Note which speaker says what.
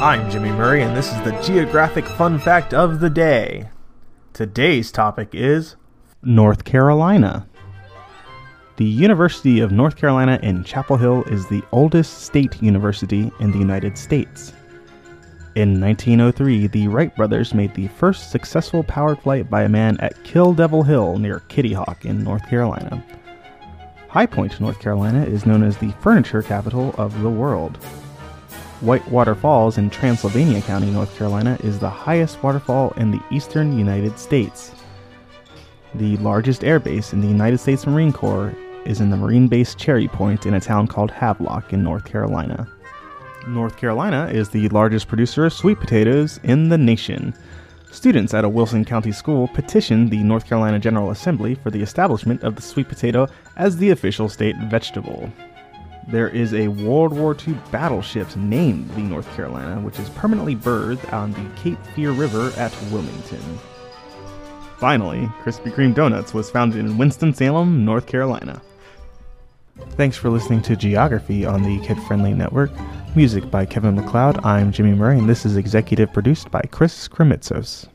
Speaker 1: I'm Jimmy Murray, and this is the Geographic Fun Fact of the Day. Today's topic is
Speaker 2: North Carolina. The University of North Carolina in Chapel Hill is the oldest state university in the United States. In 1903, the Wright brothers made the first successful powered flight by a man at Kill Devil Hill near Kitty Hawk in North Carolina. High Point, North Carolina is known as the furniture capital of the world. Whitewater Falls in Transylvania County, North Carolina is the highest waterfall in the eastern United States. The largest airbase in the United States Marine Corps is in the Marine Base Cherry Point in a town called Havelock in North Carolina. North Carolina is the largest producer of sweet potatoes in the nation. Students at a Wilson County school petitioned the North Carolina General Assembly for the establishment of the sweet potato as the official state vegetable. There is a World War II battleship named the North Carolina, which is permanently berthed on the Cape Fear River at Wilmington. Finally, Krispy Kreme Donuts was founded in Winston-Salem, North Carolina. Thanks for listening to Geography on the Kid Friendly Network. Music by Kevin MacLeod. I'm Jimmy Murray, and this is executive produced by Chris Kremitzos.